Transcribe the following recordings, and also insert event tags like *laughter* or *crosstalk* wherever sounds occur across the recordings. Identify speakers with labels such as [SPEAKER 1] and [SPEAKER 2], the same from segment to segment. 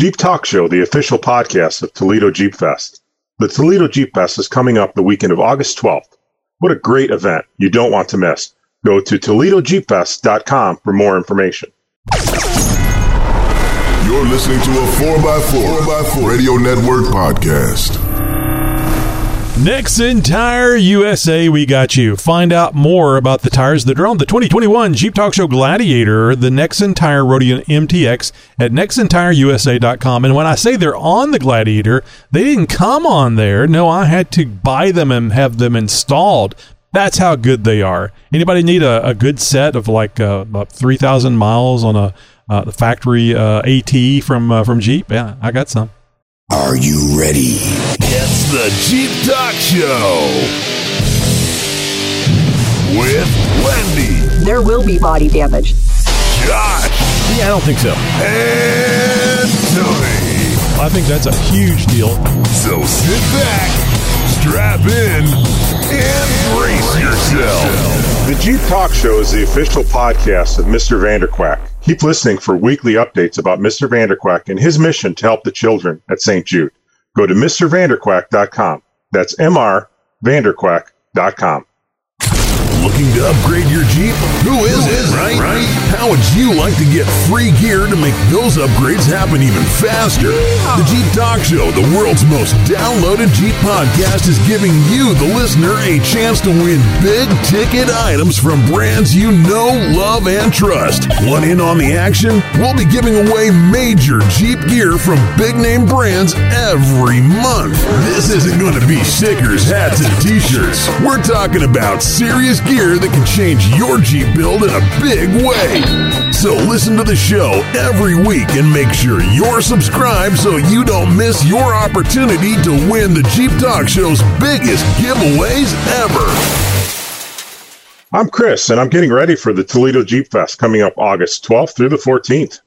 [SPEAKER 1] Jeep Talk Show, the official podcast of Toledo Jeep Fest. The Toledo Jeep Fest is coming up the weekend of August 12th. What a great event. You don't want to miss. Go to ToledoJeepFest.com for more information.
[SPEAKER 2] You're listening to a 4x4, 4x4 Radio Network podcast.
[SPEAKER 3] Nexen Tire USA, we got you. Find out more about the tires that are on the 2021 Jeep Talk Show Gladiator, the Nexen Tire Roadian MTX at nexentireusa.com. And when I say they're on the Gladiator, they didn't come on there. No, I had to buy them and have them installed. That's how good they are. Anybody need a, a good set of like uh, about 3,000 miles on a uh, the factory uh, AT from uh, from Jeep? Yeah, I got some.
[SPEAKER 4] Are you ready?
[SPEAKER 2] It's the Jeep Talk Show with Wendy,
[SPEAKER 5] There will be body damage.
[SPEAKER 2] Josh,
[SPEAKER 3] Yeah, I don't think so.
[SPEAKER 2] and Tony.
[SPEAKER 3] I think that's a huge deal.
[SPEAKER 2] So sit back, strap in, and brace yourself.
[SPEAKER 1] The Jeep Talk Show is the official podcast of Mr. Vanderquack. Keep listening for weekly updates about Mr. Vanderquack and his mission to help the children at St. Jude. Go to MrVanderquack.com. That's MRVanderquack.com.
[SPEAKER 2] Looking to upgrade your Jeep? Who is it, right? right? How would you like to get free gear to make those upgrades happen even faster? The Jeep Talk Show, the world's most downloaded Jeep podcast, is giving you, the listener, a chance to win big ticket items from brands you know, love, and trust. Want in on the action? We'll be giving away major Jeep gear from big name brands every month. This isn't going to be stickers, hats, and t shirts. We're talking about serious gear that can change your Jeep build in a big way. So listen to the show every week and make sure you're subscribed so you don't miss your opportunity to win the Jeep Talk Show's biggest giveaways ever.
[SPEAKER 1] I'm Chris, and I'm getting ready for the Toledo Jeep Fest coming up August 12th through the 14th.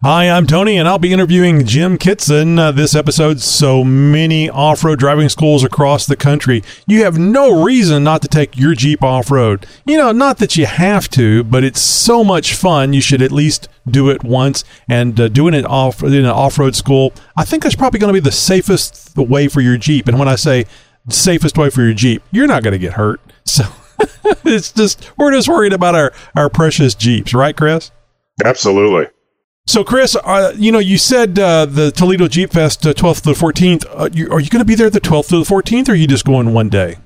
[SPEAKER 3] Hi, I'm Tony, and I'll be interviewing Jim Kitson uh, this episode. So many off road driving schools across the country. You have no reason not to take your Jeep off road. You know, not that you have to, but it's so much fun. You should at least do it once. And uh, doing it off in an off road school, I think that's probably going to be the safest way for your Jeep. And when I say safest way for your Jeep, you're not going to get hurt. *laughs* So it's just, we're just worried about our, our precious Jeeps, right, Chris?
[SPEAKER 1] Absolutely.
[SPEAKER 3] So, Chris, uh, you know, you said uh, the Toledo Jeep Fest, uh, 12th to the 14th. Uh, you, are you going to be there the 12th to the 14th, or are you just going one day?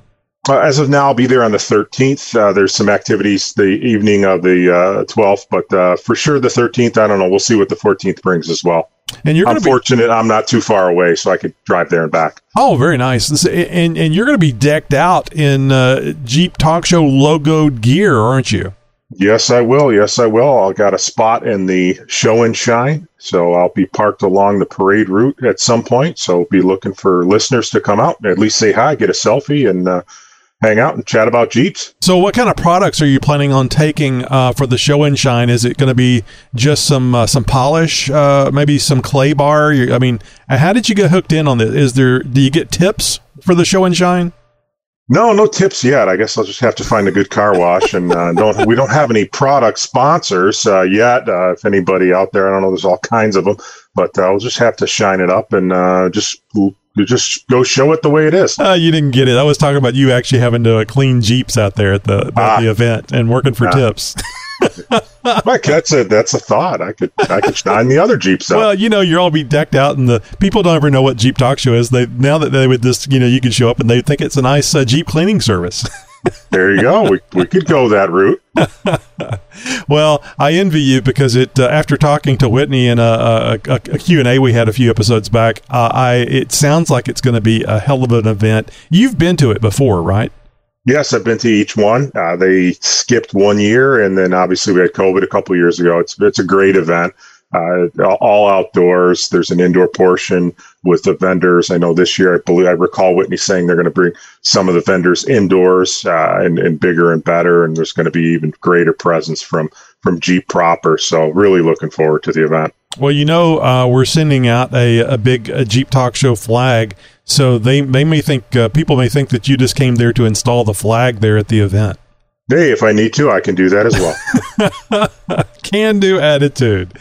[SPEAKER 1] Uh, as of now, I'll be there on the 13th. Uh, there's some activities the evening of the uh, 12th, but uh, for sure the 13th, I don't know. We'll see what the 14th brings as well.
[SPEAKER 3] And you're
[SPEAKER 1] I'm
[SPEAKER 3] be
[SPEAKER 1] fortunate I'm not too far away, so I could drive there and back.
[SPEAKER 3] oh, very nice. This, and and you're going to be decked out in uh, Jeep Talk Show logoed gear, aren't you?
[SPEAKER 1] Yes, I will. Yes, I will. I got a spot in the show and shine, so I'll be parked along the parade route at some point. So be looking for listeners to come out, and at least say hi, get a selfie, and uh, hang out and chat about Jeeps.
[SPEAKER 3] So, what kind of products are you planning on taking uh, for the show and shine? Is it going to be just some uh, some polish, uh, maybe some clay bar? I mean, how did you get hooked in on this? Is there do you get tips for the show and shine?
[SPEAKER 1] No, no tips yet. I guess I'll just have to find a good car wash, and uh, don't we don't have any product sponsors uh, yet. Uh, if anybody out there, I don't know. There's all kinds of them, but uh, I'll just have to shine it up and uh, just just go show it the way it is.
[SPEAKER 3] Uh, you didn't get it. I was talking about you actually having to uh, clean Jeeps out there at the, at
[SPEAKER 1] Ah.
[SPEAKER 3] the event and working for
[SPEAKER 1] Ah.
[SPEAKER 3] tips. *laughs* *laughs*
[SPEAKER 1] Mike, that's a that's a thought. I could I could shine the other Jeeps up.
[SPEAKER 3] Well, you know, you're all be decked out, and the people don't ever know what Jeep Talk Show is. They now that they would just, you know, you can show up and they think it's a nice uh, Jeep cleaning service. *laughs*
[SPEAKER 1] there you go. We we could go that route. *laughs*
[SPEAKER 3] well, I envy you because it uh, after talking to Whitney in a, a, a, a Q and A we had a few episodes back, uh, I it sounds like it's going to be a hell of an event. You've been to it before, right?
[SPEAKER 1] Yes, I've been to each one. Uh, they skipped one year, and then obviously we had COVID a couple years ago. It's it's a great event. uh, all outdoors. There's an indoor portion with the vendors. I know this year, I believe I recall Whitney saying they're going to bring some of the vendors indoors uh, and, and bigger and better, and there's going to be even greater presence from from Jeep proper. So really looking forward to the event.
[SPEAKER 3] Well, you know, uh, we're sending out a, a big a Jeep Talk Show flag, so they they may think uh, people may think that you just came there to install the flag there at the event.
[SPEAKER 1] Hey, if I need to, I can do that as
[SPEAKER 3] well. *laughs* can do attitude.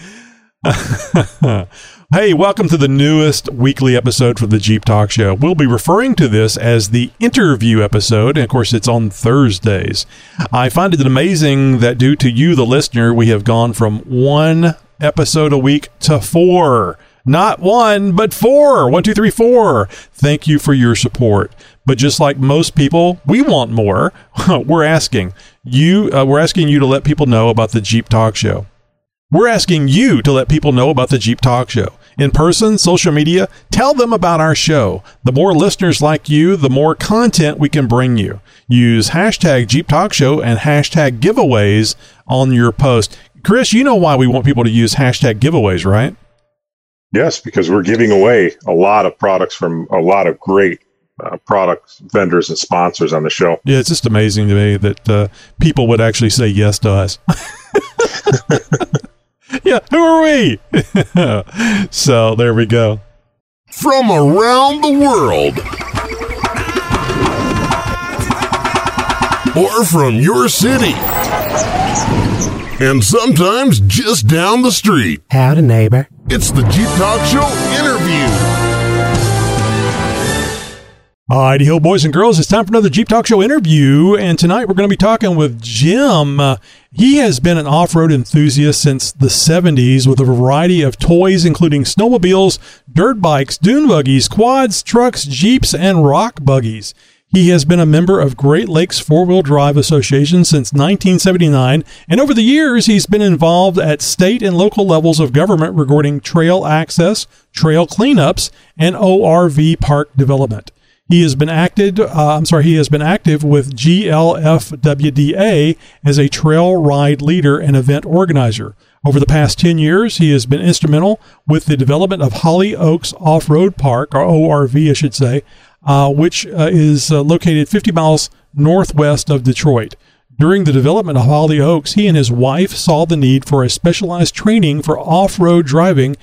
[SPEAKER 3] *laughs* hey, welcome to the newest weekly episode for the Jeep Talk Show. We'll be referring to this as the interview episode, and of course, it's on Thursdays. I find it amazing that due to you, the listener, we have gone from one episode a week to four. Not one, but four. One, two, three, four. Thank you for your support. But just like most people, we want more. *laughs* we're asking you. Uh, we're asking you to let people know about the Jeep Talk Show. We're asking you to let people know about the Jeep Talk Show. In person, social media, tell them about our show. The more listeners like you, the more content we can bring you. Use hashtag Jeep Talk Show and hashtag giveaways on your post. Chris, you know why we want people to use hashtag giveaways, right?
[SPEAKER 1] Yes, because we're giving away a lot of products from a lot of great uh, product vendors and sponsors on the show.
[SPEAKER 3] Yeah, it's just amazing to me that uh, people would actually say yes to us. *laughs* yeah, who are we? *laughs* so there we go.
[SPEAKER 2] From around the world. Or from your city. And sometimes just down the street.
[SPEAKER 6] Howdy, neighbor.
[SPEAKER 2] It's the Jeep Talk Show interview.
[SPEAKER 3] Alrighty, ho, boys and girls, it's time for another Jeep Talk Show interview. And tonight we're going to be talking with Jim. Uh, he has been an off road enthusiast since the 70s with a variety of toys, including snowmobiles, dirt bikes, dune buggies, quads, trucks, Jeeps, and rock buggies. He has been a member of Great Lakes Four Wheel Drive Association since 1979, and over the years, he's been involved at state and local levels of government regarding trail access, trail cleanups, and ORV park development. He has been acted. Uh, I'm sorry. He has been active with GLFWDA as a trail ride leader and event organizer. Over the past 10 years, he has been instrumental with the development of Holly Oaks Off Road Park, or ORV, I should say, which uh, is uh, located 50 miles northwest of Detroit. During the development of Holly Oaks, he and his wife saw the need for a specialized training for off road driving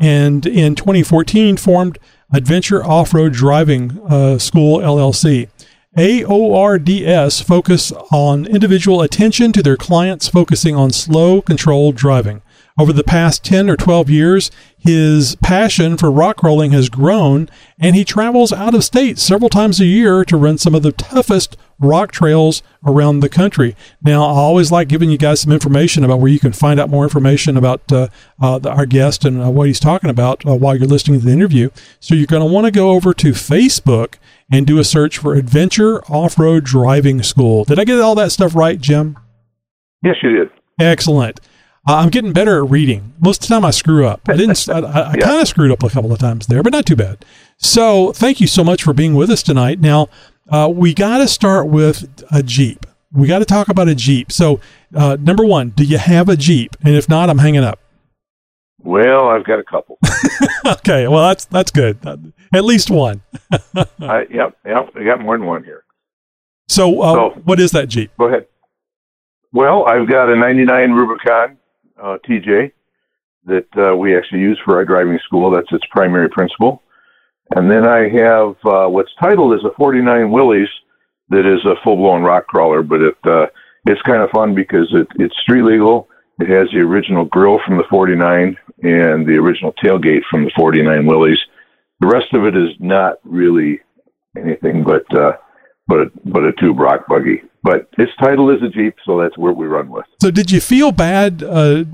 [SPEAKER 3] and in 2014 formed Adventure Off Road Driving uh, School LLC. AORDS focus on individual attention to their clients, focusing on slow, controlled driving. Over the past 10 or 12 years, his passion for rock crawling has grown, and he travels out of state several times a year to run some of the toughest rock trails around the country. Now, I always like giving you guys some information about where you can find out more information about uh, uh, our guest and uh, what he's talking about uh, while you're listening to the interview. So, you're going to want to go over to Facebook and do a search for Adventure Off Road Driving School. Did I get all that stuff right, Jim?
[SPEAKER 7] Yes, you did.
[SPEAKER 3] Excellent. Uh, I'm getting better at reading. Most of the time, I screw up. I didn't. *laughs* I, I yeah. kind of screwed up a couple of times there, but not too bad. So, thank you so much for being with us tonight. Now, uh, we got to start with a Jeep. We got to talk about a Jeep. So, uh, number one, do you have a Jeep? And if not, I'm hanging up.
[SPEAKER 7] Well, I've got a couple. *laughs*
[SPEAKER 3] okay, well that's that's good. At least one. *laughs*
[SPEAKER 7] I, yep, yep. I got more than one here.
[SPEAKER 3] So, uh, so, what is that Jeep?
[SPEAKER 7] Go ahead. Well, I've got a '99 Rubicon uh, TJ that uh, we actually use for our driving school. That's its primary principle. And then I have uh, what's titled as a 49 Willys that is a full blown rock crawler, but it uh, it's kind of fun because it, it's street legal. It has the original grill from the 49 and the original tailgate from the 49 Willys. The rest of it is not really anything but uh, but a, but a tube rock buggy. But its title is a Jeep, so that's where we run with.
[SPEAKER 3] So, did you feel bad uh,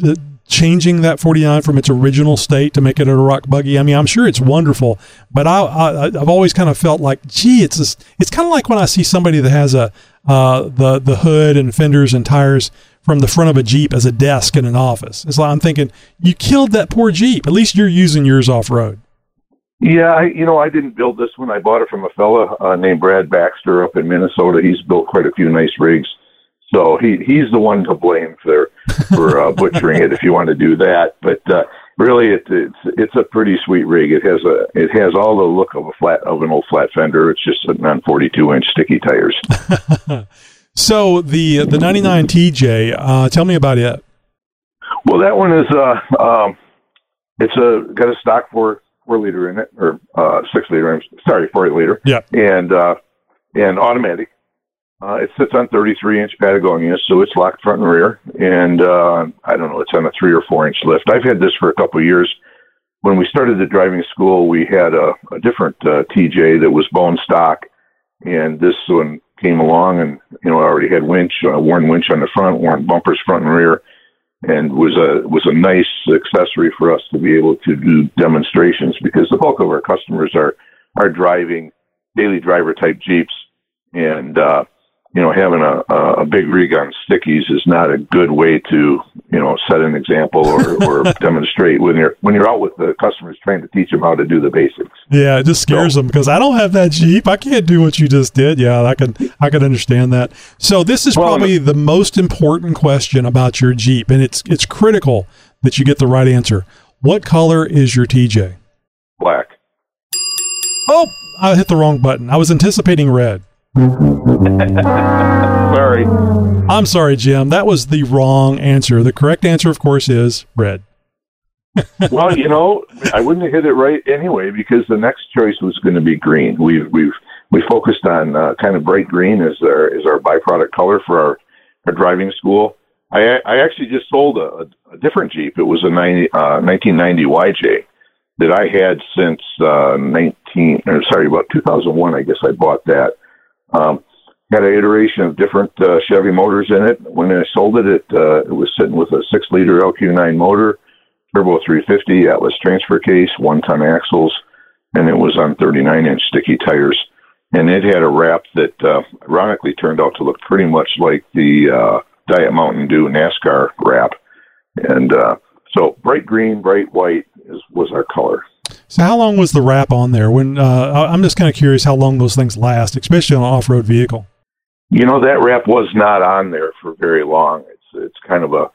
[SPEAKER 3] changing that 49 from its original state to make it a rock buggy. I mean, I'm sure it's wonderful, but I, have always kind of felt like, gee, it's it's kind of like when I see somebody that has a uh, the the hood and fenders and tires from the front of a Jeep as a desk in an office. It's like I'm thinking, you killed that poor Jeep. At least you're using yours off road.
[SPEAKER 7] Yeah, I, you know, I didn't build this one. I bought it from a fella uh, named Brad Baxter up in Minnesota. He's built quite a few nice rigs. So he he's the one to blame for for uh, *laughs* butchering it if you want to do that. But uh, really, it, it's it's a pretty sweet rig. It has a it has all the look of a flat of an old flat fender. It's just sitting on 42 inch sticky tires. *laughs*
[SPEAKER 3] so the the 99 TJ, uh, tell me about it.
[SPEAKER 7] Well, that one is uh um, it's a got a stock four four liter in it or uh six liter. Sorry, four liter.
[SPEAKER 3] Yeah,
[SPEAKER 7] and uh and automatic. Uh, it sits on 33 inch Patagonia, so it's locked front and rear. And uh, I don't know, it's on a three or four inch lift. I've had this for a couple of years. When we started the driving school, we had a, a different uh, TJ that was bone stock, and this one came along, and you know, I already had winch, uh, worn winch on the front, worn bumpers front and rear, and was a was a nice accessory for us to be able to do demonstrations because the bulk of our customers are are driving daily driver type Jeeps, and uh, you know, having a, a big rig on stickies is not a good way to, you know, set an example or, or *laughs* demonstrate when you're when you're out with the customers trying to teach them how to do the basics.
[SPEAKER 3] Yeah, it just scares so, them because I don't have that Jeep. I can't do what you just did. Yeah, I can I can understand that. So this is well, probably the most important question about your Jeep, and it's it's critical that you get the right answer. What color is your TJ?
[SPEAKER 7] Black.
[SPEAKER 3] Oh, I hit the wrong button. I was anticipating red. *laughs*
[SPEAKER 7] sorry.
[SPEAKER 3] I'm sorry, Jim. That was the wrong answer. The correct answer, of course, is red. *laughs*
[SPEAKER 7] well, you know, I wouldn't have hit it right anyway because the next choice was going to be green. We've we've we focused on uh, kind of bright green as our as our byproduct color for our our driving school. I I actually just sold a, a different Jeep. It was a 90, uh, 1990 YJ that I had since uh, 19 or sorry about 2001. I guess I bought that um, had an iteration of different uh, Chevy motors in it. When I sold it, it uh, it was sitting with a six liter LQ9 motor, turbo 350 Atlas transfer case, one ton axles, and it was on 39 inch sticky tires. And it had a wrap that uh, ironically turned out to look pretty much like the uh, Diet Mountain Dew NASCAR wrap. And uh, so bright green, bright white is, was our color.
[SPEAKER 3] So how long was the wrap on there? When uh, I'm just kind of curious how long those things last, especially on an off-road vehicle.
[SPEAKER 7] You know that wrap was not on there for very long. It's it's kind of a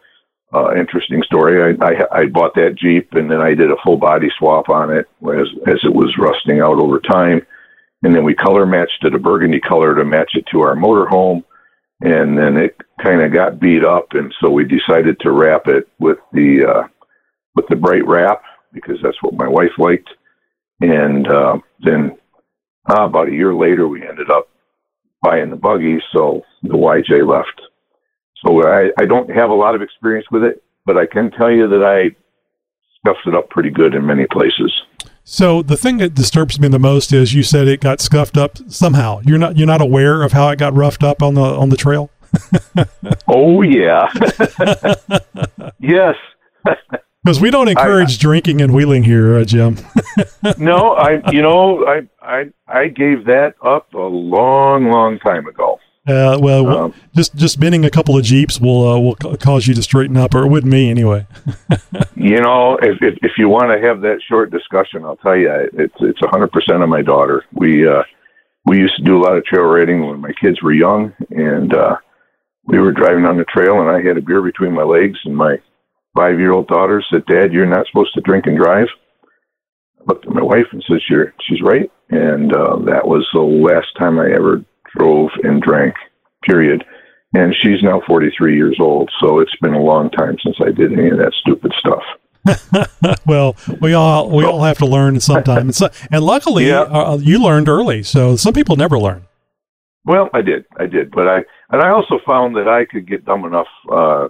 [SPEAKER 7] uh, interesting story. I, I I bought that Jeep and then I did a full body swap on it as as it was rusting out over time, and then we color matched it a burgundy color to match it to our motorhome, and then it kind of got beat up, and so we decided to wrap it with the uh, with the bright wrap because that's what my wife liked. And uh, then uh, about a year later, we ended up buying the buggy, so the YJ left. So I, I don't have a lot of experience with it, but I can tell you that I scuffed it up pretty good in many places.
[SPEAKER 3] So the thing that disturbs me the most is you said it got scuffed up somehow. You're not you're not aware of how it got roughed up on the on the trail. *laughs*
[SPEAKER 7] oh yeah, *laughs* yes. *laughs*
[SPEAKER 3] Because we don't encourage I, drinking and wheeling here, uh, Jim. *laughs*
[SPEAKER 7] no, I you know I I I gave that up a long long time ago.
[SPEAKER 3] Uh, well, um, just just bending a couple of jeeps will uh, will cause you to straighten up, or it would me anyway. *laughs*
[SPEAKER 7] you know, if, if, if you want to have that short discussion, I'll tell you, it's it's a hundred percent of my daughter. We uh, we used to do a lot of trail riding when my kids were young, and uh, we were driving on the trail, and I had a beer between my legs, and my five year old daughter said, Dad, you're not supposed to drink and drive. I looked at my wife and said, sure, she's right. And uh, that was the last time I ever drove and drank, period. And she's now 43 years old. So it's been a long time since I did any of that stupid stuff. *laughs*
[SPEAKER 3] well, we all we all have to learn sometime, and, so, and luckily yeah. uh, you learned early. So some people never learn.
[SPEAKER 7] Well, I did, I did, but I and I also found that I could get dumb enough uh,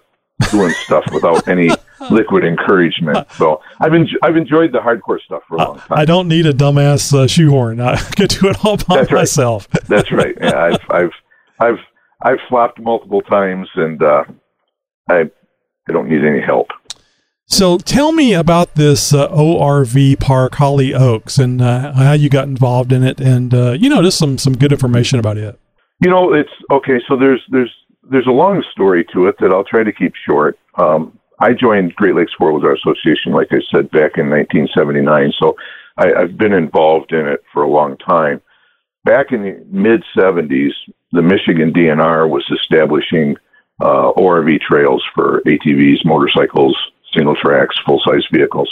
[SPEAKER 7] doing stuff without any *laughs* liquid encouragement. So I've en- I've enjoyed the hardcore stuff for a long time.
[SPEAKER 3] I don't need a dumbass uh, shoehorn. I *laughs* can do it all by That's myself.
[SPEAKER 7] Right. *laughs* That's right. Yeah, I've I've I've I've flopped multiple times, and uh, I I don't need any help.
[SPEAKER 3] So tell me about this uh, ORV park Holly Oaks and uh, how you got involved in it, and uh, you know just some some good information about it.
[SPEAKER 7] You know, it's okay. So there's there's there's a long story to it that I'll try to keep short. Um, I joined Great Lakes Four Association, like I said, back in 1979. So I, I've been involved in it for a long time. Back in the mid 70s, the Michigan DNR was establishing uh, ORV trails for ATVs, motorcycles, single tracks, full size vehicles.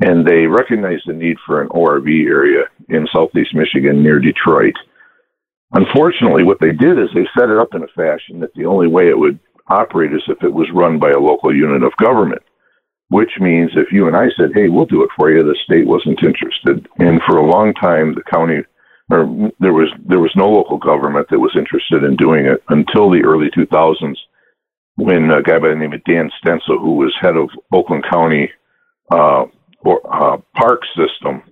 [SPEAKER 7] And they recognized the need for an ORV area in southeast Michigan near Detroit. Unfortunately, what they did is they set it up in a fashion that the only way it would operate is if it was run by a local unit of government, which means if you and I said, hey, we'll do it for you, the state wasn't interested. And for a long time, the county or there was there was no local government that was interested in doing it until the early 2000s when a guy by the name of Dan Stencil, who was head of Oakland County uh, or, uh, park system,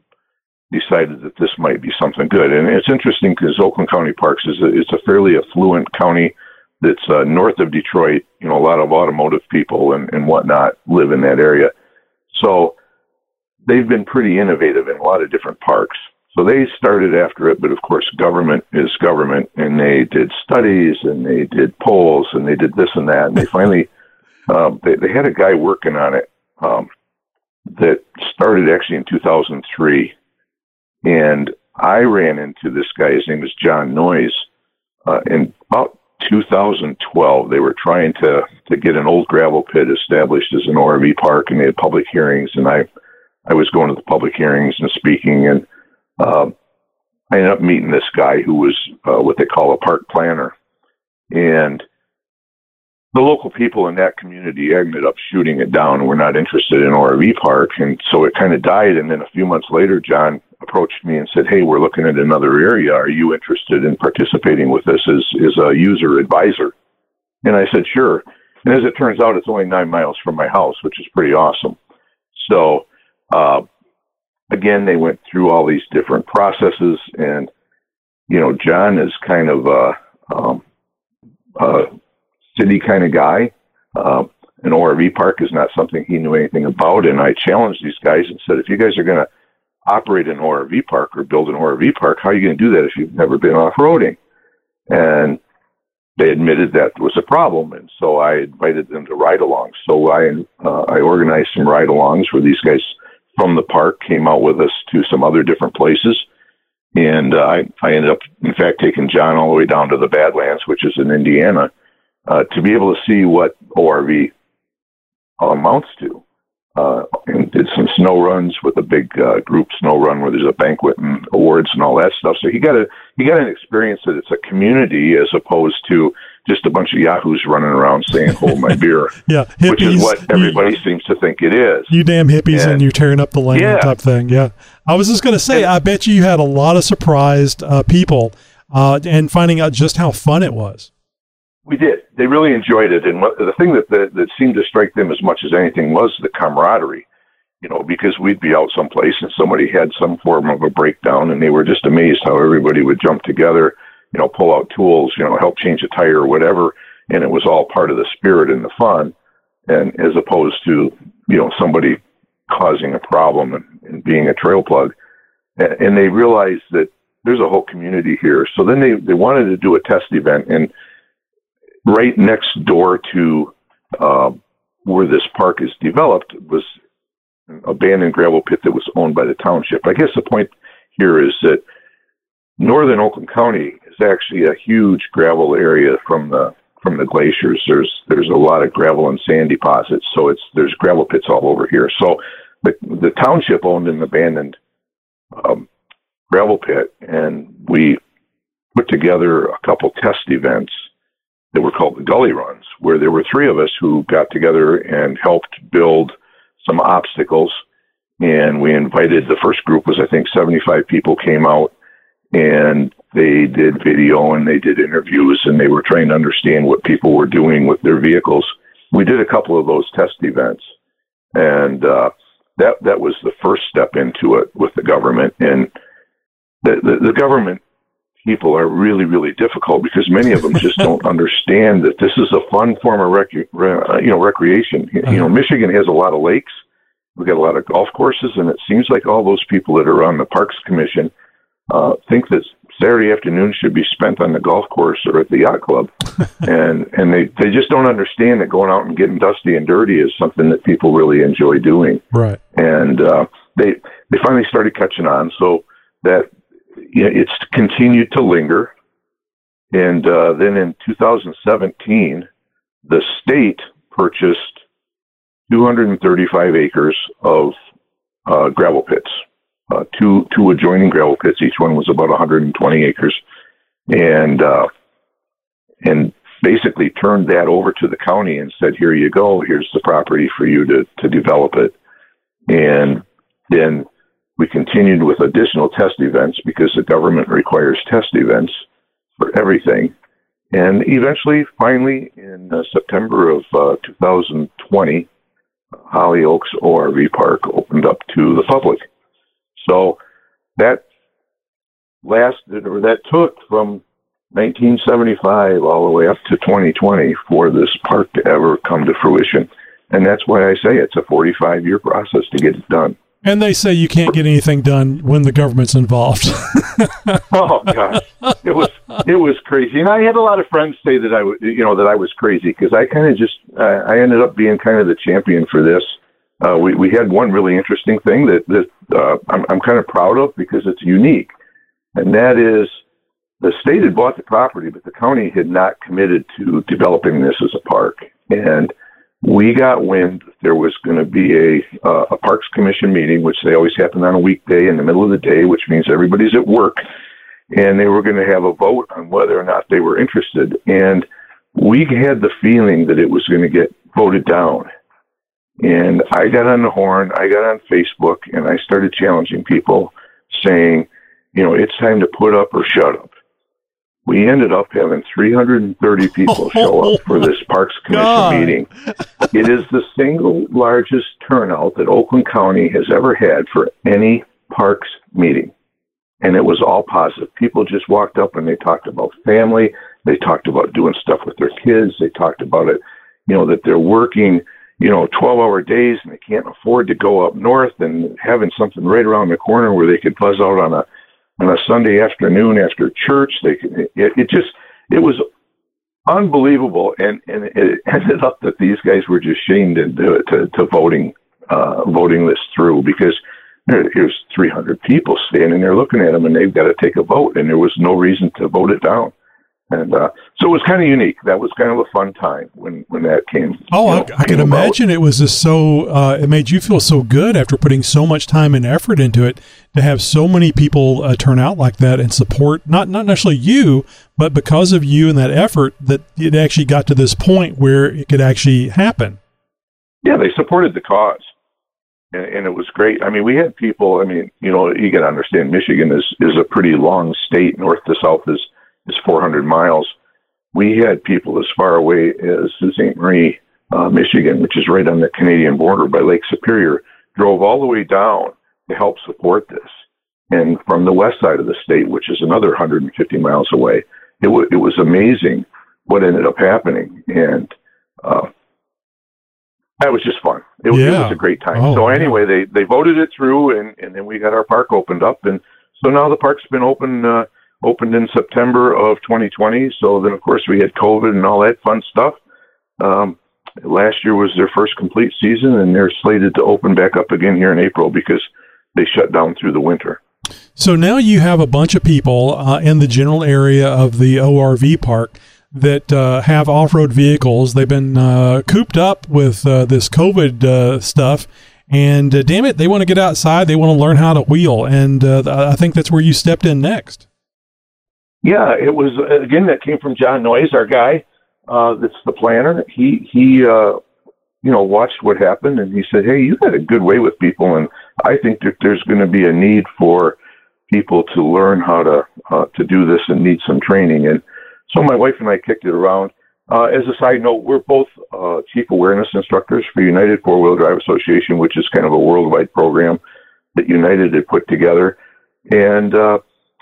[SPEAKER 7] decided that this might be something good. And it's interesting because Oakland County Parks is a, it's a fairly affluent county that's uh, north of Detroit. You know, a lot of automotive people and, and whatnot live in that area. So they've been pretty innovative in a lot of different parks. So they started after it, but of course, government is government, and they did studies and they did polls and they did this and that, and they finally *laughs* um, they, they had a guy working on it um, that started actually in 2003, and I ran into this guy. His name is John Noyes. Uh, in about 2012, they were trying to to get an old gravel pit established as an ORV park, and they had public hearings, and I I was going to the public hearings and speaking and uh, I ended up meeting this guy who was uh, what they call a park planner, and the local people in that community ended up shooting it down. We're not interested in ORV park, and so it kind of died. And then a few months later, John approached me and said, "Hey, we're looking at another area. Are you interested in participating with us as as a user advisor?" And I said, "Sure." And as it turns out, it's only nine miles from my house, which is pretty awesome. So uh, again, they went through all these different processes, and you know, John is kind of a, um, a city kind of guy. Uh, an ORV park is not something he knew anything about, and I challenged these guys and said, if you guys are going to operate an ORV park or build an ORV park, how are you going to do that if you've never been off roading? And they admitted that was a problem, and so I invited them to ride alongs. So I uh, I organized some ride alongs where these guys from the park came out with us to some other different places. And uh, I, I ended up, in fact, taking John all the way down to the Badlands, which is in Indiana, uh, to be able to see what ORV amounts to. Uh, and did some snow runs with a big uh, group snow run where there's a banquet and awards and all that stuff. So he got a he got an experience that it's a community as opposed to just a bunch of yahoos running around saying "Hold my *laughs* beer."
[SPEAKER 3] yeah,
[SPEAKER 7] hippies, which is what everybody you, seems to think it is.
[SPEAKER 3] You damn hippies, and, and you're tearing up the land yeah. type thing. Yeah, I was just going to say, and, I bet you you had a lot of surprised uh, people uh, and finding out just how fun it was.
[SPEAKER 7] We did. They really enjoyed it, and the thing that, that that seemed to strike them as much as anything was the camaraderie. You know, because we'd be out someplace and somebody had some form of a breakdown, and they were just amazed how everybody would jump together you know, pull out tools, you know, help change a tire or whatever. And it was all part of the spirit and the fun. And as opposed to, you know, somebody causing a problem and, and being a trail plug. And, and they realized that there's a whole community here. So then they, they wanted to do a test event and right next door to, uh, where this park is developed was an abandoned gravel pit that was owned by the township. I guess the point here is that northern Oakland County is actually a huge gravel area from the from the glaciers. There's there's a lot of gravel and sand deposits, so it's there's gravel pits all over here. So the the township owned an abandoned um, gravel pit, and we put together a couple test events that were called the Gully Runs, where there were three of us who got together and helped build some obstacles. And we invited the first group was I think 75 people came out and they did video and they did interviews and they were trying to understand what people were doing with their vehicles. We did a couple of those test events, and uh, that that was the first step into it with the government. And the, the, the government people are really really difficult because many of them just *laughs* don't understand that this is a fun form of rec- uh, you know recreation. You know, uh-huh. Michigan has a lot of lakes. We got a lot of golf courses, and it seems like all those people that are on the Parks Commission uh, think that Saturday afternoon should be spent on the golf course or at the yacht club, *laughs* and and they they just don't understand that going out and getting dusty and dirty is something that people really enjoy doing.
[SPEAKER 3] Right.
[SPEAKER 7] And uh, they they finally started catching on, so that you know, it's continued to linger. And uh, then in 2017, the state purchased 235 acres of uh, gravel pits, uh, two two adjoining gravel pits. Each one was about 120 acres, and uh, and basically turned that over to the county and said, "Here you go. Here's the property for you to to develop it." And then we continued with additional test events because the government requires test events for everything. And eventually, finally, in uh, September of uh, 2020, Holly Oaks ORV Park opened up to the public. So that lasted, or that took from 1975 all the way up to 2020 for this park to ever come to fruition. And that's why I say it's a 45 year process to get it done.
[SPEAKER 3] And they say you can't get anything done when the government's involved. *laughs*
[SPEAKER 7] oh gosh, it was it was crazy, and I had a lot of friends say that I was you know that I was crazy because I kind of just uh, I ended up being kind of the champion for this. Uh, we we had one really interesting thing that that uh, I'm I'm kind of proud of because it's unique, and that is the state had bought the property, but the county had not committed to developing this as a park, and we got wind there was going to be a uh, a Parks Commission meeting, which they always happen on a weekday in the middle of the day, which means everybody's at work, and they were going to have a vote on whether or not they were interested. And we had the feeling that it was going to get voted down. And I got on the horn, I got on Facebook, and I started challenging people, saying, you know, it's time to put up or shut up we ended up having 330 people *laughs* oh, show up for this Parks *laughs* Commission God. meeting. It is the single largest turnout that Oakland County has ever had for any parks meeting. And it was all positive. People just walked up and they talked about family. They talked about doing stuff with their kids. They talked about it, you know, that they're working, you know, 12 hour days and they can't afford to go up north and having something right around the corner where they could buzz out on a on a Sunday afternoon after church. They it, it just it was unbelievable, and and *laughs* it ended up that these guys were just shamed into to, to voting uh, voting this through because here's 300 people standing there looking at them, and they've got to take a vote, and there was no reason to vote it down. And uh, so it was kind of unique. That was kind of a fun time when, when that came.
[SPEAKER 3] Oh, you know, I, I can imagine it was just so. Uh, it made you feel so good after putting so much time and effort into it to have so many people uh, turn out like that and support not not necessarily you, but because of you and that effort, that it actually got to this point where it could actually happen.
[SPEAKER 7] Yeah, they supported the cause, and, and it was great. I mean, we had people. I mean, you know, you got to understand, Michigan is is a pretty long state. North to south is is 400 miles. We had people as far away as St. Marie, uh, Michigan, which is right on the Canadian border by Lake Superior, drove all the way down to help support this. And from the west side of the state, which is another 150 miles away, it, w- it was amazing what ended up happening. And uh, that was just fun. It, yeah. it was a great time. Oh, so anyway, yeah. they they voted it through, and and then we got our park opened up, and so now the park's been open uh, opened in September of 2020. So then, of course, we had COVID and all that fun stuff. Um, last year was their first complete season, and they're slated to open back up again here in April because they shut down through the winter.
[SPEAKER 3] So now you have a bunch of people uh, in the general area of the ORV park that uh, have off-road vehicles. They've been uh, cooped up with uh, this COVID uh, stuff, and uh, damn it, they want to get outside. They want to learn how to wheel, and I think that's where you stepped in next.
[SPEAKER 7] Yeah, it was again that came from John Noyes, our guy. Uh, that's the planner. He he, uh, you know, watched what happened and he said, "Hey, you had a good way with people, and I think that there's going to be a need for people to learn how to uh, to do this and need some training." And so my wife and I kicked it around. Uh, as a side note, we're both uh, chief awareness instructors for United Four Wheel Drive Association, which is kind of a worldwide program that United had put together. And uh,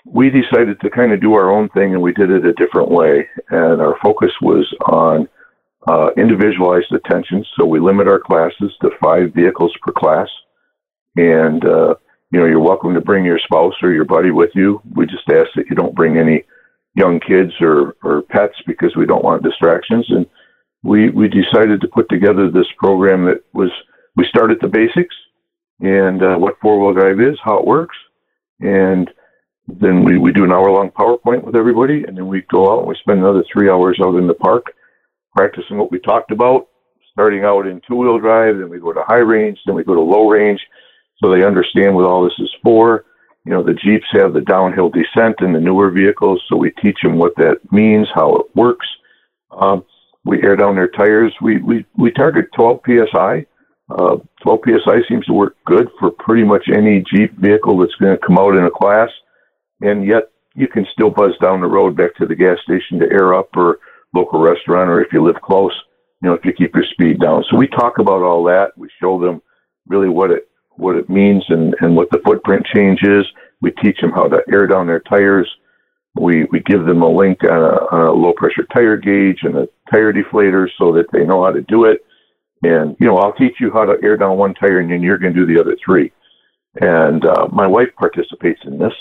[SPEAKER 7] we decided to kind of do our own thing and we did it a different way. And our focus was on uh, individualized attention. So we limit our classes to five vehicles per class. And, uh, you know, you're welcome to bring your spouse or your buddy with you. We just ask that you don't bring any young kids or, or pets because we don't want distractions. And we, we decided to put together this program that was, we started the basics and uh, what four wheel drive is, how it works. And then we, we do an hour long PowerPoint with everybody, and then we go out and we spend another three hours out in the park practicing what we talked about, starting out in two wheel drive, then we go to high range, then we go to low range, so they understand what all this is for. You know, the Jeeps have the downhill descent in the newer vehicles, so we teach them what that means, how it works. Um, we air down their tires. We we we target 12 psi. Uh, 12 psi seems to work good for pretty much any Jeep vehicle that's going to come out in a class, and yet you can still buzz down the road back to the gas station to air up or local restaurant, or if you live close, you know, if you keep your speed down. So we talk about all that. We show them really what it what it means and, and what the footprint change is. We teach them how to air down their tires. We we give them a link on a, on a low pressure tire gauge and a tire deflator so that they know how to do it. And you know, I'll teach you how to air down one tire, and then you're going to do the other three. And uh, my wife participates in this,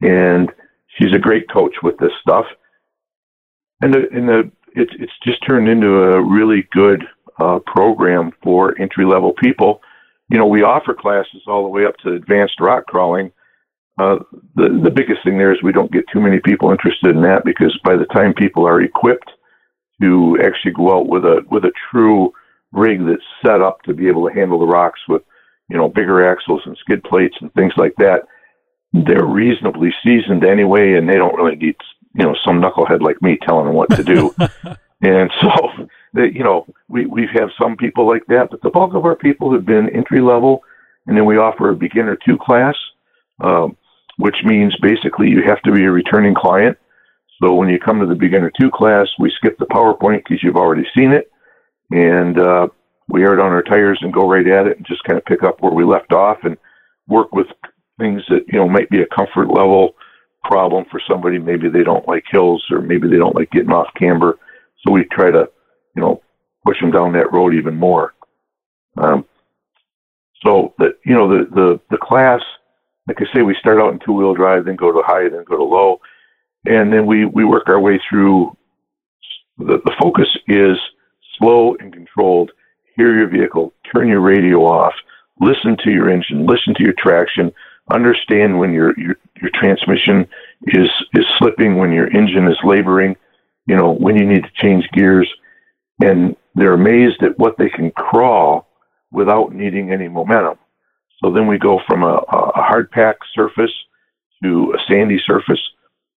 [SPEAKER 7] and she's a great coach with this stuff. And the, and the it's it's just turned into a really good uh, program for entry level people. You know, we offer classes all the way up to advanced rock crawling. Uh, the the biggest thing there is we don't get too many people interested in that because by the time people are equipped to actually go out with a with a true rig that's set up to be able to handle the rocks with you know bigger axles and skid plates and things like that, they're reasonably seasoned anyway, and they don't really need you know some knucklehead like me telling them what to do. *laughs* and so, *laughs* they, you know, we we have some people like that, but the bulk of our people have been entry level, and then we offer a beginner two class, um, which means basically you have to be a returning client. So when you come to the beginner two class, we skip the PowerPoint because you've already seen it, and uh, we air it on our tires and go right at it and just kind of pick up where we left off and work with things that you know might be a comfort level problem for somebody. Maybe they don't like hills, or maybe they don't like getting off camber. So we try to, you know, push them down that road even more. Um, so that you know the the the class, like I say, we start out in two wheel drive, then go to high, then go to low, and then we we work our way through. The the focus is slow and controlled. Hear your vehicle, turn your radio off, listen to your engine, listen to your traction, understand when your your your transmission is is slipping, when your engine is laboring, you know, when you need to change gears, and they're amazed at what they can crawl without needing any momentum. So then we go from a, a hard pack surface to a sandy surface.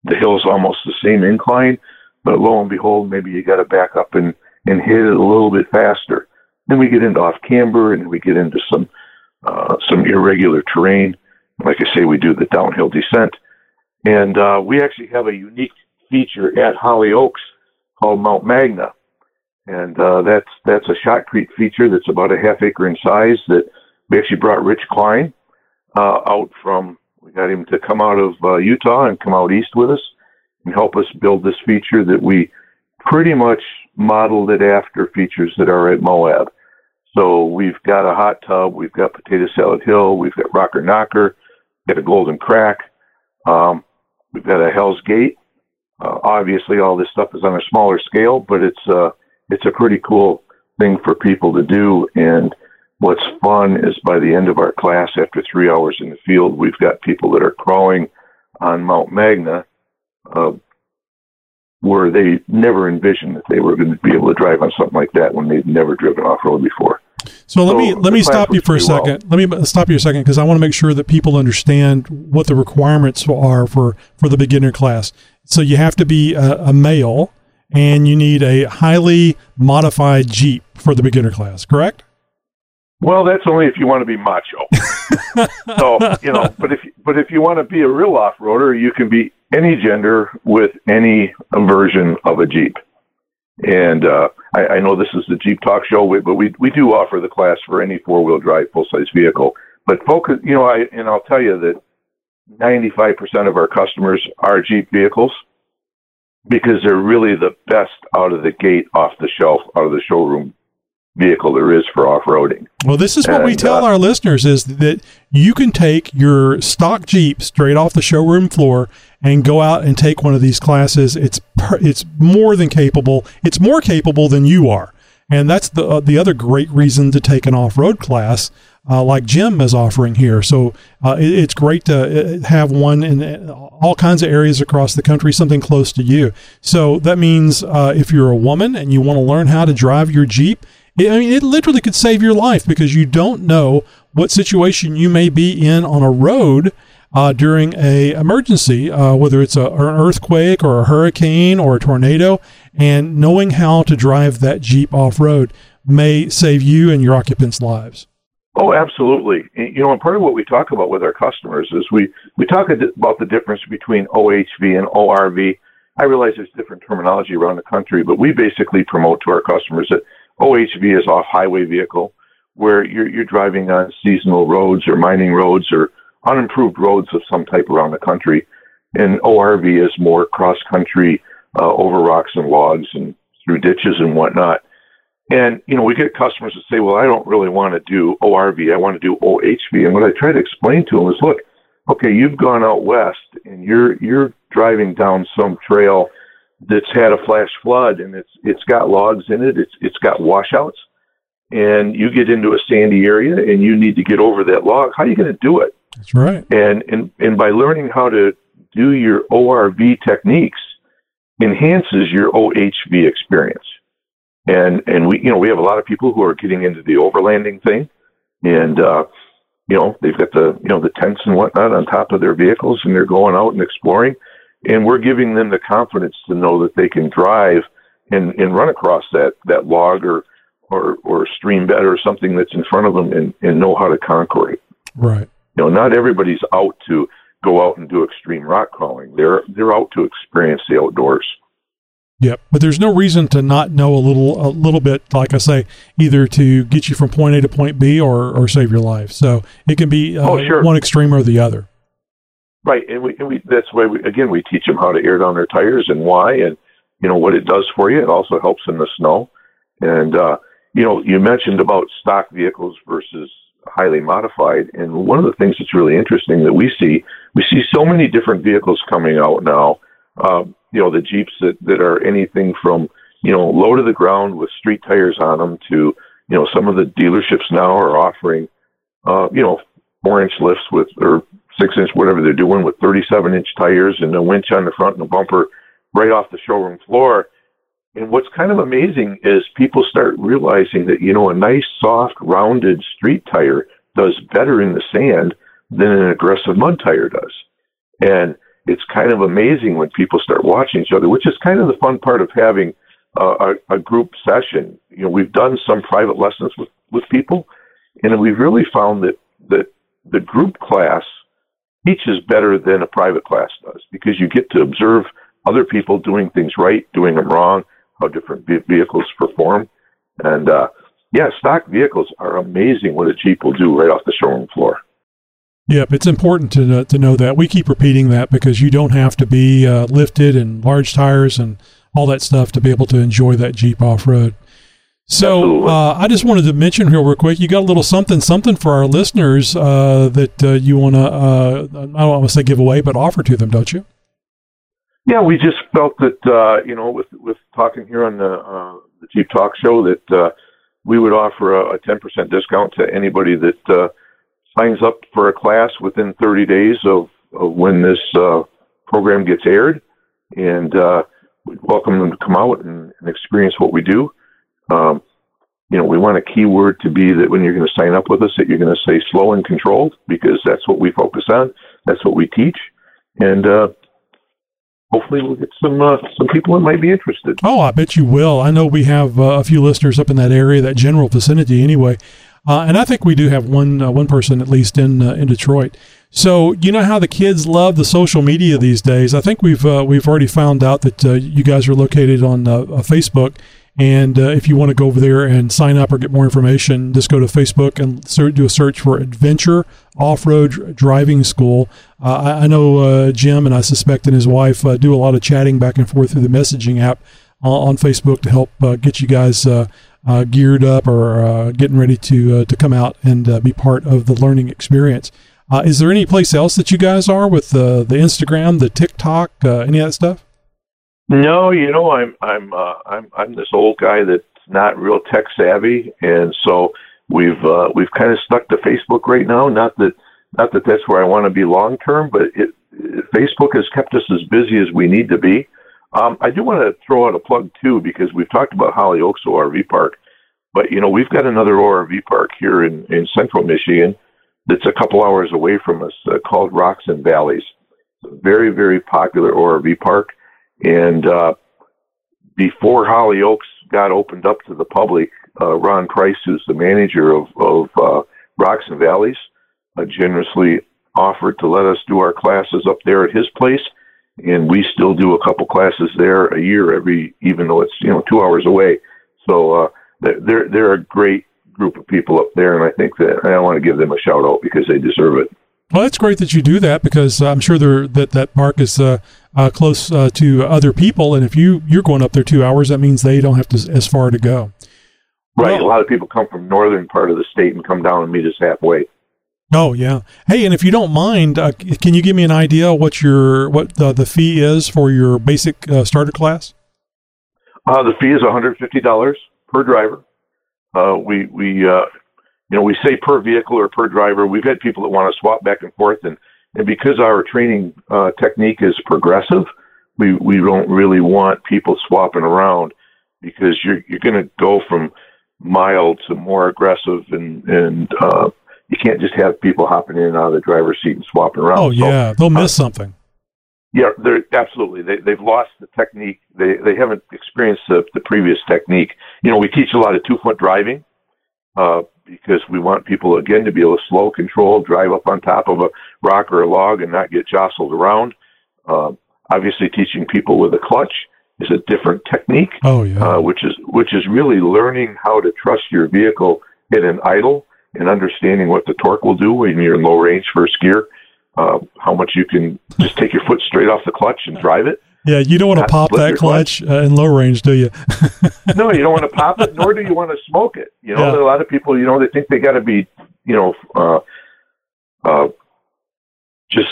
[SPEAKER 7] The hill is almost the same incline, but lo and behold, maybe you got to back up and, and hit it a little bit faster. Then we get into off camber and we get into some uh, some irregular terrain. Like I say, we do the downhill descent. And uh, we actually have a unique feature at Holly Oaks called Mount Magna. And uh, that's that's a shotcrete feature that's about a half acre in size that we actually brought Rich Klein uh, out from, we got him to come out of uh, Utah and come out east with us and help us build this feature that we pretty much modeled it after features that are at Moab. So we've got a hot tub, we've got Potato Salad Hill, we've got Rocker Knocker, got a golden crack. Um, we've got a Hell's Gate. Uh, obviously, all this stuff is on a smaller scale, but it's uh, it's a pretty cool thing for people to do. And what's fun is by the end of our class, after three hours in the field, we've got people that are crawling on Mount Magna, uh, where they never envisioned that they were going to be able to drive on something like that when they'd never driven off road before.
[SPEAKER 3] So let so me let me stop you for a second. Well. Let me uh, stop you a second because I want to make sure that people understand what the requirements are for for the beginner class. So you have to be a, a male, and you need a highly modified Jeep for the beginner class. Correct?
[SPEAKER 7] Well, that's only if you want to be macho. *laughs* so you know, but if but if you want to be a real off roader, you can be any gender with any version of a Jeep. And uh, I, I know this is the Jeep Talk Show, but we we do offer the class for any four wheel drive full size vehicle. But focus, you know, I and I'll tell you that 95% of our customers are Jeep vehicles because they're really the best out of the gate, off the shelf, out of the showroom vehicle there is for off-roading.
[SPEAKER 3] Well, this is what and, we tell uh, our listeners is that you can take your stock Jeep straight off the showroom floor and go out and take one of these classes. It's it's more than capable. It's more capable than you are. And that's the uh, the other great reason to take an off road class uh, like Jim is offering here. So uh, it, it's great to uh, have one in uh, all kinds of areas across the country, something close to you. So that means uh, if you're a woman and you want to learn how to drive your Jeep, I mean, it literally could save your life because you don't know what situation you may be in on a road. Uh, during a emergency, uh, whether it's a, an earthquake or a hurricane or a tornado, and knowing how to drive that Jeep off road may save you and your occupants' lives.
[SPEAKER 7] Oh, absolutely. You know, and part of what we talk about with our customers is we, we talk about the difference between OHV and ORV. I realize there's different terminology around the country, but we basically promote to our customers that OHV is off highway vehicle where you're, you're driving on seasonal roads or mining roads or unimproved roads of some type around the country. And ORV is more cross country uh, over rocks and logs and through ditches and whatnot. And, you know, we get customers that say, well, I don't really want to do ORV. I want to do OHV. And what I try to explain to them is, look, okay, you've gone out west and you're, you're driving down some trail that's had a flash flood and it's, it's got logs in it. It's, it's got washouts and you get into a sandy area and you need to get over that log. How are you going to do it?
[SPEAKER 3] That's right.
[SPEAKER 7] And, and, and by learning how to do your ORV techniques enhances your OHV experience and and we you know we have a lot of people who are getting into the overlanding thing, and uh, you know they've got the you know the tents and whatnot on top of their vehicles, and they're going out and exploring, and we're giving them the confidence to know that they can drive and and run across that that log or or or stream bed or something that's in front of them and and know how to conquer it.
[SPEAKER 3] Right.
[SPEAKER 7] You know, not everybody's out to go out and do extreme rock crawling. They're they're out to experience the outdoors.
[SPEAKER 3] Yep, but there's no reason to not know a little a little bit, like I say, either to get you from point A to point B or or save your life. So it can be uh,
[SPEAKER 7] oh, sure.
[SPEAKER 3] one extreme or the other.
[SPEAKER 7] Right, and we, and we that's why we again we teach them how to air down their tires and why, and you know what it does for you. It also helps in the snow, and uh, you know you mentioned about stock vehicles versus highly modified, and one of the things that's really interesting that we see we see so many different vehicles coming out now. Um, you know, the Jeeps that, that are anything from, you know, low to the ground with street tires on them to, you know, some of the dealerships now are offering, uh, you know, four inch lifts with, or six inch, whatever they're doing with 37 inch tires and a winch on the front and a bumper right off the showroom floor. And what's kind of amazing is people start realizing that, you know, a nice, soft, rounded street tire does better in the sand than an aggressive mud tire does. And it's kind of amazing when people start watching each other, which is kind of the fun part of having a, a group session. You know, we've done some private lessons with, with people, and we've really found that, that the group class teaches better than a private class does because you get to observe other people doing things right, doing them wrong, how different vehicles perform. And, uh, yeah, stock vehicles are amazing what a Jeep will do right off the showroom floor.
[SPEAKER 3] Yep, it's important to to know that. We keep repeating that because you don't have to be uh, lifted and large tires and all that stuff to be able to enjoy that Jeep off road. So uh, I just wanted to mention here real quick. You got a little something something for our listeners uh, that uh, you want to uh, I don't want to say give away, but offer to them, don't you?
[SPEAKER 7] Yeah, we just felt that you know with with talking here on the the Jeep Talk Show that we would offer a ten percent discount to anybody that signs up for a class within 30 days of, of when this uh, program gets aired, and uh, we welcome them to come out and, and experience what we do. Um, you know, we want a keyword to be that when you're going to sign up with us, that you're going to say slow and controlled because that's what we focus on. That's what we teach, and uh, hopefully we'll get some uh, some people that might be interested.
[SPEAKER 3] Oh, I bet you will. I know we have uh, a few listeners up in that area, that general vicinity, anyway. Uh, and I think we do have one uh, one person at least in uh, in Detroit. So you know how the kids love the social media these days. I think we've uh, we've already found out that you guys are located on Facebook. And if you want to go over there and sign up or get more information, just go to Facebook and do a search for Adventure Off Road Driving School. I, I, know Jim and I suspect and his wife do a lot of chatting back and forth through the messaging app on Facebook to help get you guys uh, geared up or uh, getting ready to uh, to come out and uh, be part of the learning experience. Uh, is there any place else that you guys are with the the Instagram, the TikTok, any of that stuff?
[SPEAKER 7] No, you know, I'm I'm I'm I'm this old guy that's not real tech savvy, and so we've uh, we've kind of stuck to Facebook right now. Not that not that that's where I want to be long term, but it, it, Facebook has kept us as busy as we need to be. Um, I do want to throw out a plug too because we've talked about Holly Oaks ORV Park, but you know we've got another ORV park here in in Central Michigan that's a couple hours away from us uh, called Rocks and Valleys. It's a very very popular ORV park, and uh, before Holly Oaks got opened up to the public, uh, Ron Price, who's the manager of, of uh, Rocks and Valleys, uh, generously offered to let us do our classes up there at his place, and we still do a couple classes there a year every, even though it's you know two hours away. So uh, they're they're a great group of people up there, and I think that I want to give them a shout out because they deserve it.
[SPEAKER 3] Well, it's great that you do that because I'm sure that that park is uh, uh, close uh, to other people, and if you you're going up there two hours, that means they don't have to as far to go.
[SPEAKER 7] Right. Well, a lot of people come from northern part of the state and come down and meet us halfway.
[SPEAKER 3] Oh yeah. Hey, and if you don't mind, uh, can you give me an idea what your what the, the fee is for your basic uh, starter class?
[SPEAKER 7] Uh, the fee is one hundred fifty dollars per driver. Uh, we we uh, you know we say per vehicle or per driver. We've had people that want to swap back and forth, and and because our training uh, technique is progressive, we we don't really want people swapping around because you're you're going to go from mild to more aggressive and and uh, you can't just have people hopping in and out of the driver's seat and swapping around.
[SPEAKER 3] Oh yeah, so, they'll miss uh, something.
[SPEAKER 7] Yeah, they're absolutely. They they've lost the technique. They they haven't experienced the, the previous technique. You know, we teach a lot of two foot driving uh, because we want people again to be able to slow control, drive up on top of a rock or a log, and not get jostled around. Uh, obviously, teaching people with a clutch is a different technique.
[SPEAKER 3] Oh yeah.
[SPEAKER 7] Uh, which is which is really learning how to trust your vehicle in an idle and understanding what the torque will do when you're in low range first gear. Uh, how much you can just take your foot straight off the clutch and drive it.
[SPEAKER 3] Yeah, you don't want to pop that clutch. Uh, in low range, do you? *laughs*
[SPEAKER 7] no, you don't want to pop it, nor do you want to smoke it. You know, yeah. a lot of people, you know, they think they got to be, you know, uh, uh, just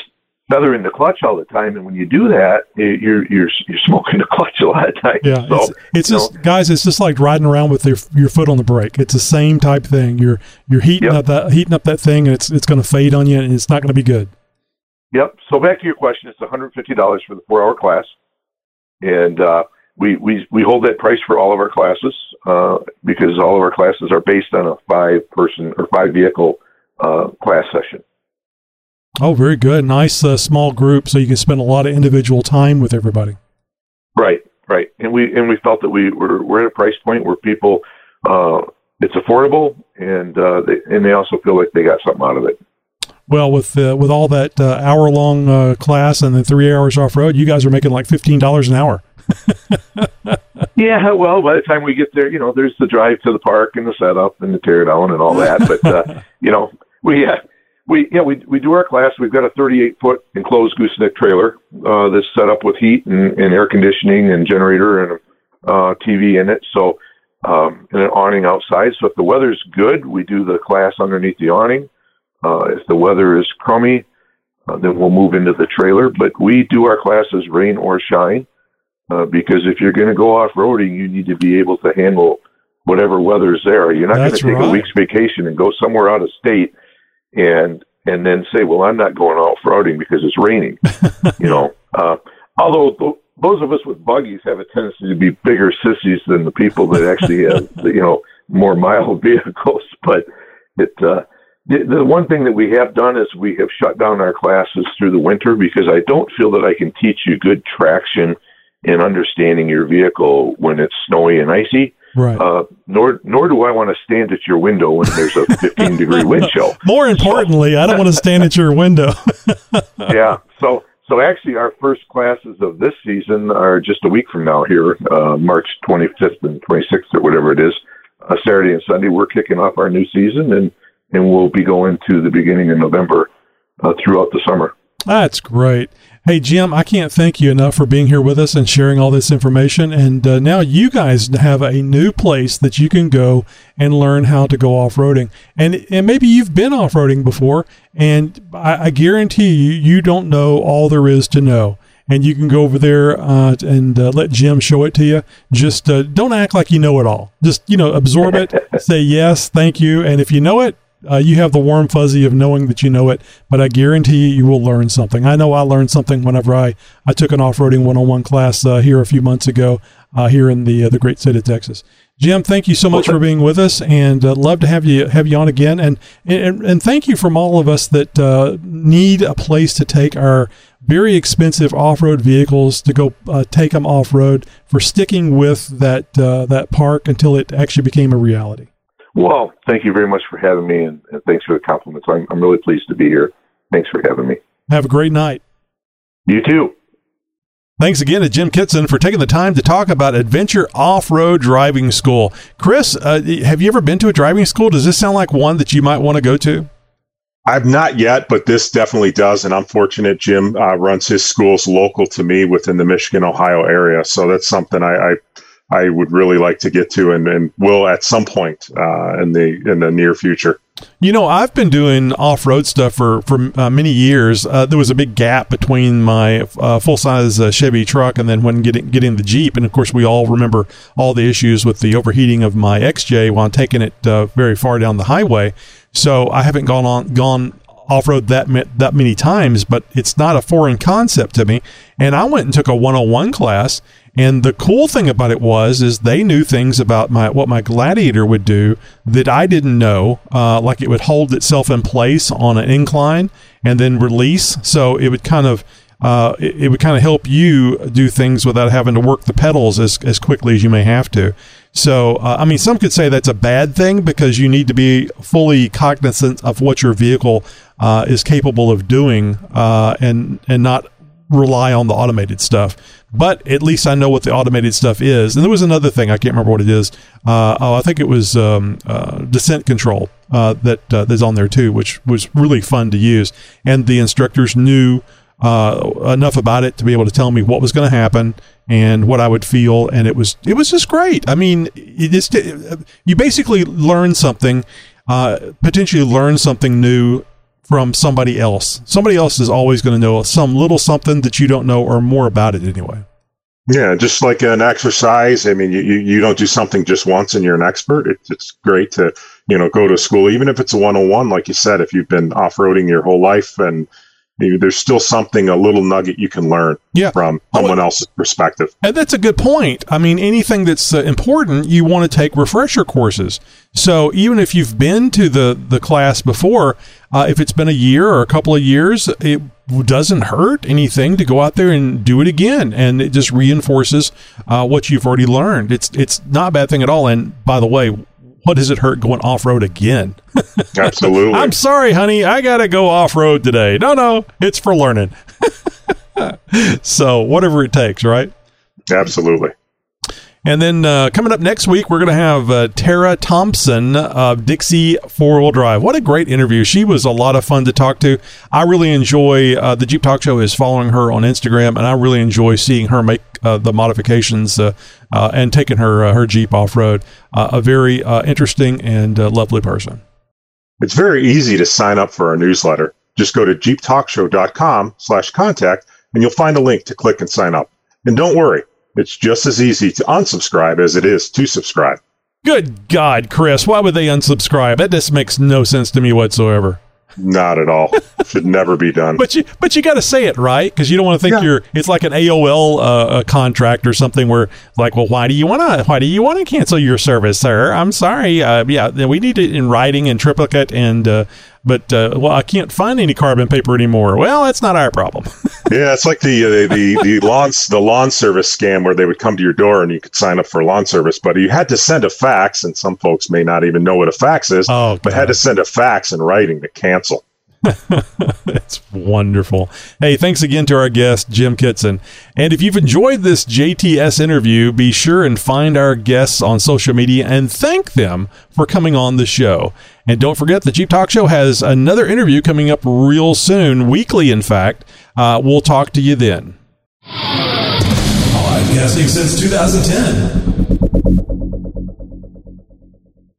[SPEAKER 7] feathering the clutch all the time, and when you do that, you're you're you're smoking the *laughs* clutch a lot of times.
[SPEAKER 3] Yeah, so, it's, it's just know. guys, it's just like riding around with your your foot on the brake. It's the same type thing. You're you're heating yep. up that heating up that thing, and it's it's going to fade on you, and it's not going to be good.
[SPEAKER 7] Yep. So back to your question, it's one hundred fifty dollars for the four hour class, and uh, we we we hold that price for all of our classes uh, because all of our classes are based on a five person or five vehicle uh, class session.
[SPEAKER 3] Oh, very good. Nice uh, small group, so you can spend a lot of individual time with everybody.
[SPEAKER 7] Right, right. And we and we felt that we were we're at a price point where people uh, it's affordable, and uh, they, and they also feel like they got something out of it.
[SPEAKER 3] Well, with uh, with all that uh, hour long uh, class and the three hours off road, you guys are making like fifteen dollars an hour. *laughs*
[SPEAKER 7] yeah, well, by the time we get there, you know, there's the drive to the park and the setup and the tear down and all that. But uh, *laughs* you know, we uh, we yeah we we do our class. We've got a 38 foot enclosed gooseneck trailer uh, that's set up with heat and, and air conditioning and generator and a uh, TV in it. So um, and an awning outside. So if the weather's good, we do the class underneath the awning. Uh, if the weather is crummy, uh, then we'll move into the trailer. But we do our classes rain or shine uh, because if you're going to go off roading, you need to be able to handle whatever weather's there. You're not going to take right. a week's vacation and go somewhere out of state and and then say, "Well, I'm not going off roading because it's raining." *laughs* you know, uh, although th- those of us with buggies have a tendency to be bigger sissies than the people that actually have *laughs* you know more mild *laughs* vehicles, but it. Uh, the, the one thing that we have done is we have shut down our classes through the winter because I don't feel that I can teach you good traction and understanding your vehicle when it's snowy and icy.
[SPEAKER 3] Right. Uh,
[SPEAKER 7] nor nor do I want to stand at your window when there's a 15 degree wind *laughs* chill.
[SPEAKER 3] More importantly, I don't want to stand at your window. *laughs*
[SPEAKER 7] yeah. So so actually, our first classes of this season are just a week from now here, uh, March 25th and 26th or whatever it is, uh, Saturday and Sunday. We're kicking off our new season, and and we'll be going to the beginning of November uh, throughout the summer.
[SPEAKER 3] That's great. Hey, Jim, I can't thank you enough for being here with us and sharing all this information. And uh, now you guys have a new place that you can go and learn how to go off roading. And, and maybe you've been off roading before, and I, I guarantee you, you don't know all there is to know. and you can go over there uh, and uh, let Jim show it to you. Just uh, don't act like you know it all. Just you know, absorb it. *laughs* say yes, thank you, and if you know it, uh, you have the warm fuzzy of knowing that you know it, but I guarantee you, you will learn something. I know I learned something whenever I, I took an off-roading one-on-one class uh, here a few months ago uh, here in the uh, the great state of Texas. Jim, thank you so much for being with us, and uh, love to have you have you on again. And and, and thank you from all of us that uh, need a place to take our very expensive off-road vehicles to go take them off-road for sticking with that that park until it actually became a reality.
[SPEAKER 7] Well, thank you very much for having me, and, and thanks for the compliments. I'm, I'm really pleased to be here. Thanks for having me.
[SPEAKER 3] Have a great night.
[SPEAKER 7] You too.
[SPEAKER 3] Thanks again to Jim Kitson for taking the time to talk about Adventure Off Road Driving School. Chris, uh, have you ever been to a driving school? Does this sound like one that you might want to go to?
[SPEAKER 1] I've not yet, but this definitely does. And I'm fortunate Jim uh, runs his schools local to me within the Michigan, Ohio area. So that's something I, I I would really like to get to and, and will at some point uh, in the in the near future.
[SPEAKER 3] You know, I've been doing off road stuff for for uh, many years. Uh, there was a big gap between my uh, full size uh, Chevy truck and then when getting getting the Jeep, and of course, we all remember all the issues with the overheating of my XJ while taking it uh, very far down the highway. So I haven't gone on gone off road that that many times, but it's not a foreign concept to me. And I went and took a 101 class and the cool thing about it was, is they knew things about my what my Gladiator would do that I didn't know. Uh, like it would hold itself in place on an incline and then release, so it would kind of uh, it, it, would kind of help you do things without having to work the pedals as, as quickly as you may have to. So, uh, I mean, some could say that's a bad thing because you need to be fully cognizant of what your vehicle uh, is capable of doing uh, and and not rely on the automated stuff. But at least I know what the automated stuff is. And there was another thing I can't remember what it is. Uh, oh, I think it was um, uh, descent control uh, that uh, that's on there too, which was really fun to use. And the instructors knew uh, enough about it to be able to tell me what was going to happen and what I would feel, and it was it was just great. I mean, it just you basically learn something. Uh, potentially learn something new from somebody else. Somebody else is always going to know some little something that you don't know or more about it anyway.
[SPEAKER 1] Yeah, just like an exercise. I mean, you, you don't do something just once and you're an expert. It, it's great to, you know, go to school, even if it's a 101, like you said, if you've been off roading your whole life and there's still something, a little nugget you can learn yeah. from someone oh, else's perspective.
[SPEAKER 3] And that's a good point. I mean, anything that's uh, important, you want to take refresher courses. So even if you've been to the, the class before, uh, if it's been a year or a couple of years, it doesn't hurt anything to go out there and do it again. And it just reinforces uh, what you've already learned. It's, it's not a bad thing at all. And by the way, what does it hurt going off road again? *laughs*
[SPEAKER 1] Absolutely.
[SPEAKER 3] I'm sorry, honey. I got to go off road today. No, no, it's for learning. *laughs* so, whatever it takes, right?
[SPEAKER 1] Absolutely.
[SPEAKER 3] And then uh, coming up next week, we're going to have uh, Tara Thompson of Dixie Four Wheel Drive. What a great interview! She was a lot of fun to talk to. I really enjoy uh, the Jeep Talk Show is following her on Instagram, and I really enjoy seeing her make uh, the modifications uh, uh, and taking her her Jeep off road. a very interesting and lovely person.
[SPEAKER 1] It's very easy to sign up for our newsletter. Just go to jeeptalkshow.com/contact, and you'll find a link to click and sign up. And don't worry it's just as easy to unsubscribe as it is to subscribe.
[SPEAKER 3] Good God, Chris, why would they unsubscribe? That just makes no sense to me whatsoever.
[SPEAKER 1] Not at all. *laughs* Should never be done.
[SPEAKER 3] But you, but you got to say it right because you don't want to think yeah. you're. It's like an AOL uh, contract or something where, like, well, why do you want to? Why do you want to cancel your service, sir? I'm sorry. Uh, yeah, we need it in writing and triplicate and uh, but uh, well, I can't find any carbon paper anymore. Well, that's not our problem. *laughs*
[SPEAKER 1] yeah, it's like the, uh, the the lawn the lawn service scam where they would come to your door and you could sign up for lawn service, but you had to send a fax, and some folks may not even know what a fax is. Oh, but had to send a fax in writing to cancel.
[SPEAKER 3] That's wonderful. Hey, thanks again to our guest, Jim Kitson. And if you've enjoyed this JTS interview, be sure and find our guests on social media and thank them for coming on the show. And don't forget, the Jeep Talk Show has another interview coming up real soon, weekly, in fact. Uh, we'll talk to you then.
[SPEAKER 2] Podcasting since 2010.